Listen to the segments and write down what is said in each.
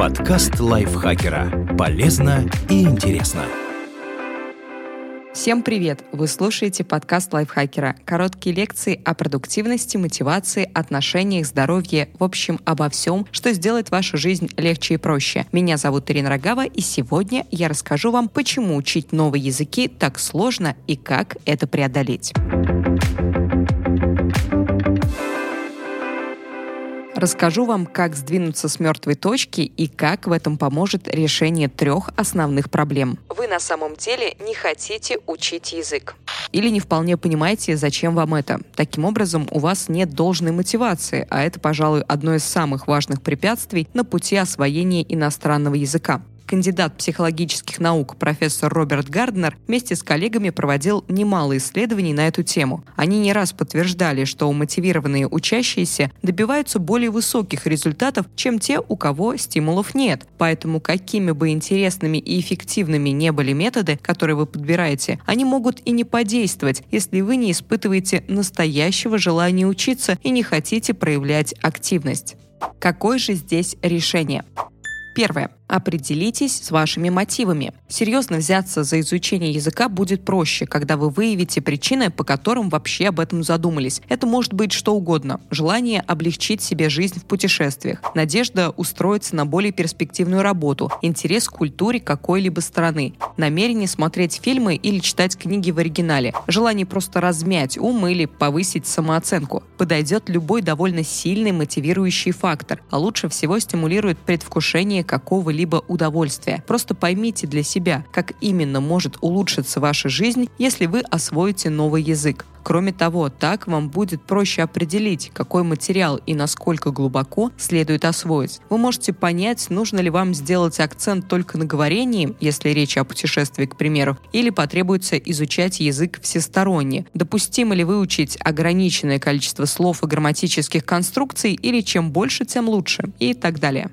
Подкаст лайфхакера. Полезно и интересно. Всем привет! Вы слушаете подкаст лайфхакера. Короткие лекции о продуктивности, мотивации, отношениях, здоровье, в общем, обо всем, что сделает вашу жизнь легче и проще. Меня зовут Ирина Рогава, и сегодня я расскажу вам, почему учить новые языки так сложно и как это преодолеть. Расскажу вам, как сдвинуться с мертвой точки и как в этом поможет решение трех основных проблем. Вы на самом деле не хотите учить язык. Или не вполне понимаете, зачем вам это. Таким образом, у вас нет должной мотивации, а это, пожалуй, одно из самых важных препятствий на пути освоения иностранного языка кандидат психологических наук профессор Роберт Гарднер вместе с коллегами проводил немало исследований на эту тему. Они не раз подтверждали, что мотивированные учащиеся добиваются более высоких результатов, чем те, у кого стимулов нет. Поэтому какими бы интересными и эффективными не были методы, которые вы подбираете, они могут и не подействовать, если вы не испытываете настоящего желания учиться и не хотите проявлять активность. Какое же здесь решение? Первое. Определитесь с вашими мотивами. Серьезно взяться за изучение языка будет проще, когда вы выявите причины, по которым вообще об этом задумались. Это может быть что угодно. Желание облегчить себе жизнь в путешествиях, надежда устроиться на более перспективную работу, интерес к культуре какой-либо страны, намерение смотреть фильмы или читать книги в оригинале, желание просто размять ум или повысить самооценку. Подойдет любой довольно сильный мотивирующий фактор, а лучше всего стимулирует предвкушение какого-либо какого-либо удовольствия. Просто поймите для себя, как именно может улучшиться ваша жизнь, если вы освоите новый язык. Кроме того, так вам будет проще определить, какой материал и насколько глубоко следует освоить. Вы можете понять, нужно ли вам сделать акцент только на говорении, если речь о путешествии, к примеру, или потребуется изучать язык всесторонне. Допустимо ли выучить ограниченное количество слов и грамматических конструкций, или чем больше, тем лучше, и так далее.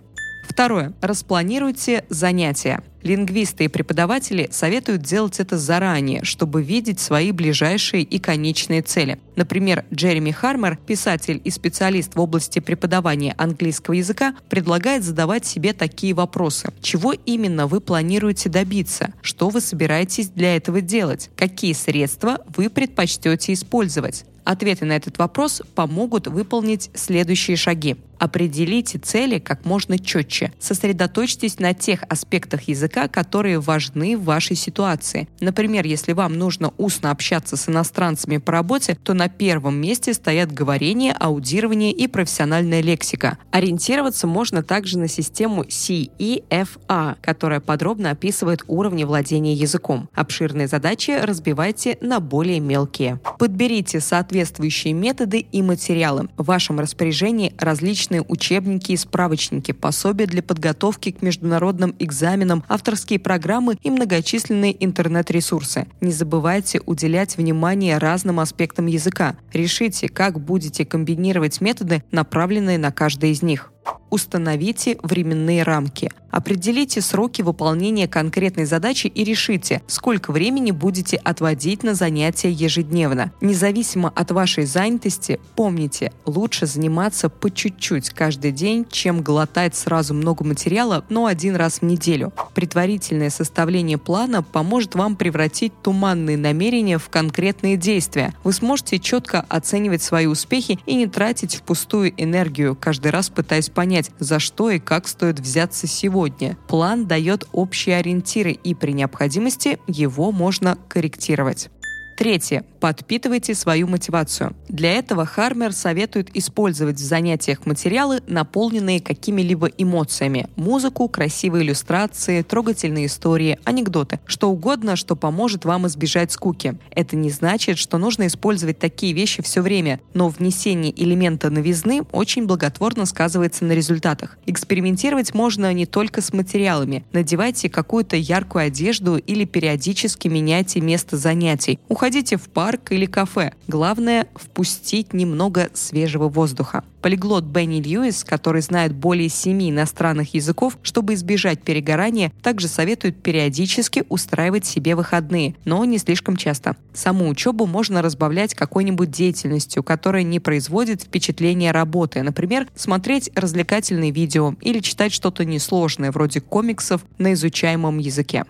Второе. Распланируйте занятия. Лингвисты и преподаватели советуют делать это заранее, чтобы видеть свои ближайшие и конечные цели. Например, Джереми Хармер, писатель и специалист в области преподавания английского языка, предлагает задавать себе такие вопросы. Чего именно вы планируете добиться? Что вы собираетесь для этого делать? Какие средства вы предпочтете использовать? Ответы на этот вопрос помогут выполнить следующие шаги. Определите цели как можно четче. Сосредоточьтесь на тех аспектах языка, которые важны в вашей ситуации. Например, если вам нужно устно общаться с иностранцами по работе, то на первом месте стоят говорение, аудирование и профессиональная лексика. Ориентироваться можно также на систему CEFA, которая подробно описывает уровни владения языком. Обширные задачи разбивайте на более мелкие. Подберите соответствующие методы и материалы. В вашем распоряжении различные различные учебники и справочники, пособия для подготовки к международным экзаменам, авторские программы и многочисленные интернет-ресурсы. Не забывайте уделять внимание разным аспектам языка. Решите, как будете комбинировать методы, направленные на каждый из них. Установите временные рамки. Определите сроки выполнения конкретной задачи и решите, сколько времени будете отводить на занятия ежедневно. Независимо от вашей занятости, помните, лучше заниматься по чуть-чуть каждый день, чем глотать сразу много материала, но один раз в неделю. Предварительное составление плана поможет вам превратить туманные намерения в конкретные действия. Вы сможете четко оценивать свои успехи и не тратить впустую энергию, каждый раз пытаясь понять, за что и как стоит взяться сегодня. План дает общие ориентиры и при необходимости его можно корректировать. Третье. Подпитывайте свою мотивацию. Для этого Хармер советует использовать в занятиях материалы, наполненные какими-либо эмоциями. Музыку, красивые иллюстрации, трогательные истории, анекдоты. Что угодно, что поможет вам избежать скуки. Это не значит, что нужно использовать такие вещи все время, но внесение элемента новизны очень благотворно сказывается на результатах. Экспериментировать можно не только с материалами. Надевайте какую-то яркую одежду или периодически меняйте место занятий. Уходите Уходите в парк или кафе. Главное – впустить немного свежего воздуха. Полиглот Бенни Льюис, который знает более семи иностранных языков, чтобы избежать перегорания, также советует периодически устраивать себе выходные, но не слишком часто. Саму учебу можно разбавлять какой-нибудь деятельностью, которая не производит впечатления работы. Например, смотреть развлекательные видео или читать что-то несложное, вроде комиксов на изучаемом языке.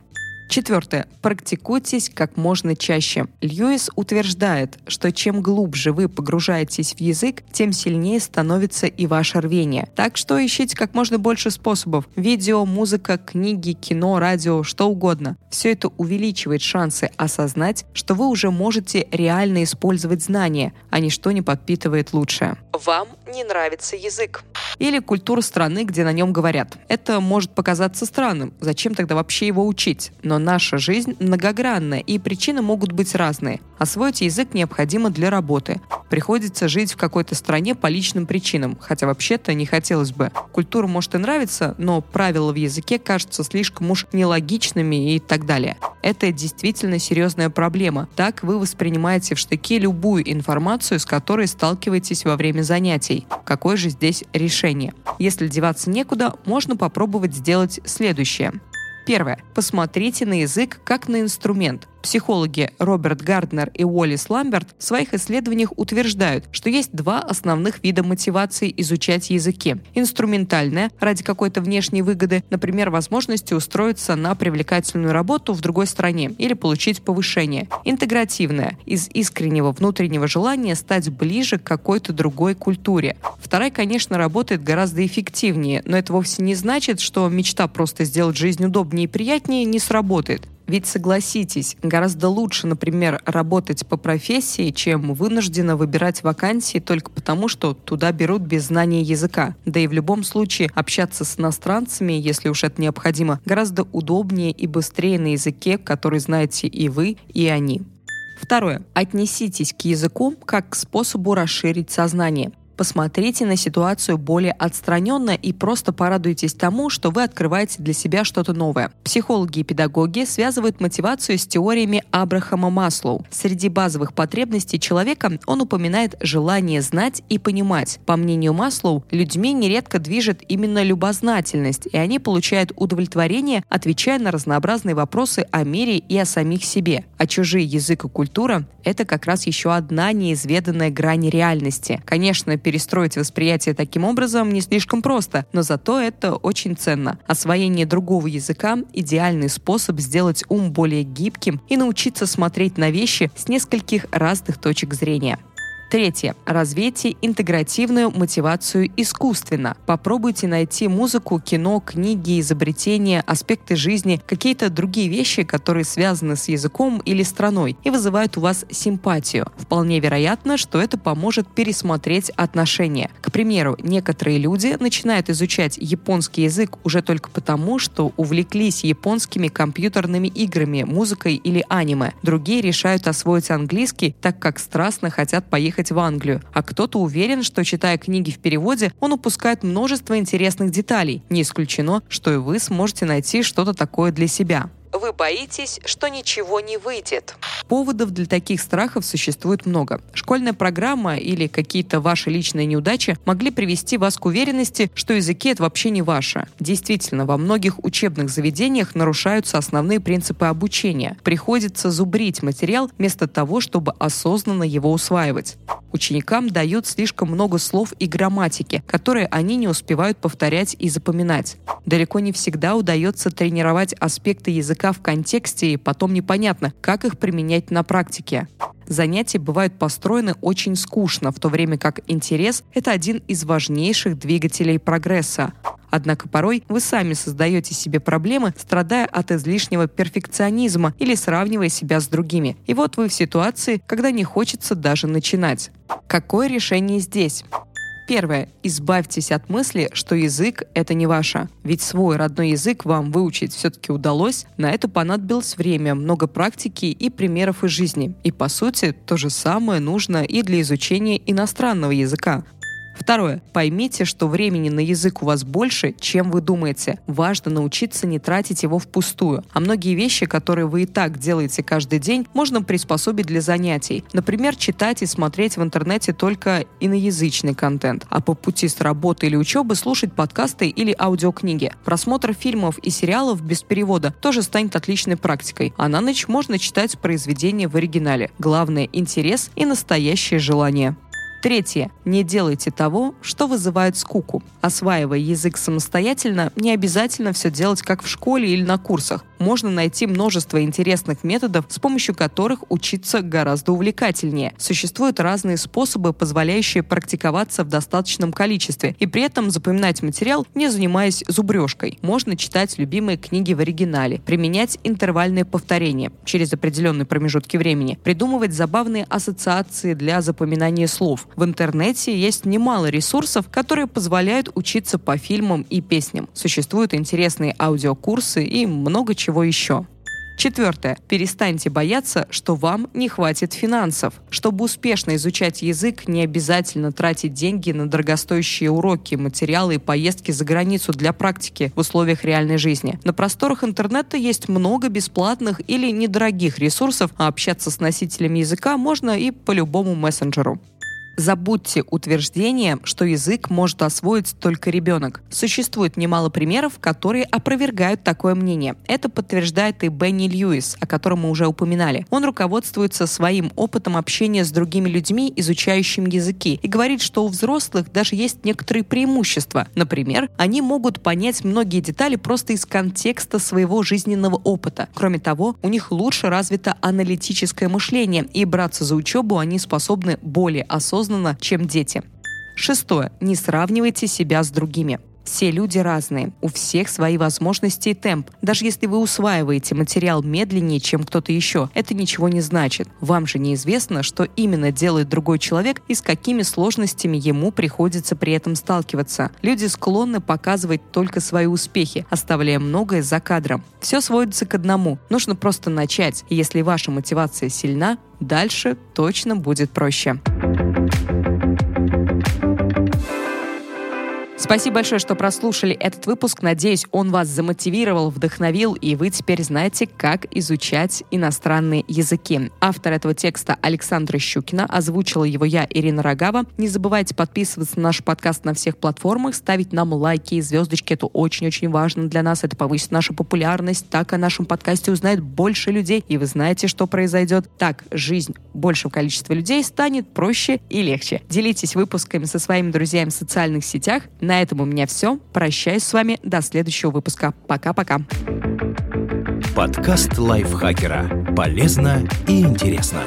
Четвертое. Практикуйтесь как можно чаще. Льюис утверждает, что чем глубже вы погружаетесь в язык, тем сильнее становится и ваше рвение. Так что ищите как можно больше способов. Видео, музыка, книги, кино, радио, что угодно. Все это увеличивает шансы осознать, что вы уже можете реально использовать знания, а ничто не подпитывает лучшее. Вам не нравится язык. Или культура страны, где на нем говорят. Это может показаться странным. Зачем тогда вообще его учить? Но наша жизнь многогранная, и причины могут быть разные. Освоить язык необходимо для работы. Приходится жить в какой-то стране по личным причинам, хотя вообще-то не хотелось бы. Культура может и нравится, но правила в языке кажутся слишком уж нелогичными и так далее. Это действительно серьезная проблема. Так вы воспринимаете в штыке любую информацию, с которой сталкиваетесь во время занятий. Какое же здесь решение? Если деваться некуда, можно попробовать сделать следующее. Первое. Посмотрите на язык как на инструмент. Психологи Роберт Гарднер и Уоллис Ламберт в своих исследованиях утверждают, что есть два основных вида мотивации изучать языки. Инструментальная, ради какой-то внешней выгоды, например, возможности устроиться на привлекательную работу в другой стране или получить повышение. Интегративная, из искреннего внутреннего желания стать ближе к какой-то другой культуре. Вторая, конечно, работает гораздо эффективнее, но это вовсе не значит, что мечта просто сделать жизнь удобнее и приятнее не сработает. Ведь согласитесь, гораздо лучше, например, работать по профессии, чем вынужденно выбирать вакансии только потому, что туда берут без знания языка. Да и в любом случае общаться с иностранцами, если уж это необходимо, гораздо удобнее и быстрее на языке, который знаете и вы, и они. Второе. Отнеситесь к языку как к способу расширить сознание. Посмотрите на ситуацию более отстраненно и просто порадуйтесь тому, что вы открываете для себя что-то новое. Психологи и педагоги связывают мотивацию с теориями Абрахама Маслоу. Среди базовых потребностей человека он упоминает желание знать и понимать. По мнению Маслоу, людьми нередко движет именно любознательность, и они получают удовлетворение, отвечая на разнообразные вопросы о мире и о самих себе. А чужие язык и культура – это как раз еще одна неизведанная грань реальности. Конечно, перестроить восприятие таким образом не слишком просто, но зато это очень ценно. Освоение другого языка – идеальный способ сделать ум более гибким и научиться смотреть на вещи с нескольких разных точек зрения. Третье. Развейте интегративную мотивацию искусственно. Попробуйте найти музыку, кино, книги, изобретения, аспекты жизни, какие-то другие вещи, которые связаны с языком или страной и вызывают у вас симпатию. Вполне вероятно, что это поможет пересмотреть отношения. К примеру, некоторые люди начинают изучать японский язык уже только потому, что увлеклись японскими компьютерными играми, музыкой или аниме. Другие решают освоить английский, так как страстно хотят поехать поехать в Англию, а кто-то уверен, что, читая книги в переводе, он упускает множество интересных деталей. Не исключено, что и вы сможете найти что-то такое для себя. Вы боитесь, что ничего не выйдет. Поводов для таких страхов существует много. Школьная программа или какие-то ваши личные неудачи могли привести вас к уверенности, что языки это вообще не ваше. Действительно, во многих учебных заведениях нарушаются основные принципы обучения. Приходится зубрить материал вместо того, чтобы осознанно его усваивать. Ученикам дают слишком много слов и грамматики, которые они не успевают повторять и запоминать. Далеко не всегда удается тренировать аспекты языка в контексте, и потом непонятно, как их применять на практике. Занятия бывают построены очень скучно, в то время как интерес – это один из важнейших двигателей прогресса. Однако порой вы сами создаете себе проблемы, страдая от излишнего перфекционизма или сравнивая себя с другими. И вот вы в ситуации, когда не хочется даже начинать. Какое решение здесь? Первое. Избавьтесь от мысли, что язык — это не ваше. Ведь свой родной язык вам выучить все-таки удалось. На это понадобилось время, много практики и примеров из жизни. И, по сути, то же самое нужно и для изучения иностранного языка. Второе. Поймите, что времени на язык у вас больше, чем вы думаете. Важно научиться не тратить его впустую. А многие вещи, которые вы и так делаете каждый день, можно приспособить для занятий. Например, читать и смотреть в интернете только иноязычный контент, а по пути с работы или учебы слушать подкасты или аудиокниги. Просмотр фильмов и сериалов без перевода тоже станет отличной практикой, а на ночь можно читать произведения в оригинале. Главное – интерес и настоящее желание. Третье. Не делайте того, что вызывает скуку. Осваивая язык самостоятельно, не обязательно все делать как в школе или на курсах. Можно найти множество интересных методов, с помощью которых учиться гораздо увлекательнее. Существуют разные способы, позволяющие практиковаться в достаточном количестве и при этом запоминать материал, не занимаясь зубрежкой. Можно читать любимые книги в оригинале, применять интервальные повторения через определенные промежутки времени, придумывать забавные ассоциации для запоминания слов, в интернете есть немало ресурсов, которые позволяют учиться по фильмам и песням. Существуют интересные аудиокурсы и много чего еще. Четвертое. Перестаньте бояться, что вам не хватит финансов. Чтобы успешно изучать язык, не обязательно тратить деньги на дорогостоящие уроки, материалы и поездки за границу для практики в условиях реальной жизни. На просторах интернета есть много бесплатных или недорогих ресурсов, а общаться с носителями языка можно и по любому мессенджеру. Забудьте утверждение, что язык может освоить только ребенок. Существует немало примеров, которые опровергают такое мнение. Это подтверждает и Бенни Льюис, о котором мы уже упоминали. Он руководствуется своим опытом общения с другими людьми, изучающими языки, и говорит, что у взрослых даже есть некоторые преимущества. Например, они могут понять многие детали просто из контекста своего жизненного опыта. Кроме того, у них лучше развито аналитическое мышление, и браться за учебу они способны более осознанно осознанно, чем дети. Шестое. Не сравнивайте себя с другими. Все люди разные, у всех свои возможности и темп. Даже если вы усваиваете материал медленнее, чем кто-то еще, это ничего не значит. Вам же неизвестно, что именно делает другой человек и с какими сложностями ему приходится при этом сталкиваться. Люди склонны показывать только свои успехи, оставляя многое за кадром. Все сводится к одному. Нужно просто начать. Если ваша мотивация сильна, дальше точно будет проще. Спасибо большое, что прослушали этот выпуск. Надеюсь, он вас замотивировал, вдохновил, и вы теперь знаете, как изучать иностранные языки. Автор этого текста Александра Щукина, озвучила его я, Ирина Рогава. Не забывайте подписываться на наш подкаст на всех платформах, ставить нам лайки и звездочки. Это очень-очень важно для нас. Это повысит нашу популярность. Так о нашем подкасте узнает больше людей. И вы знаете, что произойдет. Так жизнь большего количества людей станет проще и легче. Делитесь выпусками со своими друзьями в социальных сетях. На этом у меня все. Прощаюсь с вами до следующего выпуска. Пока-пока. Подкаст лайфхакера. Полезно и интересно.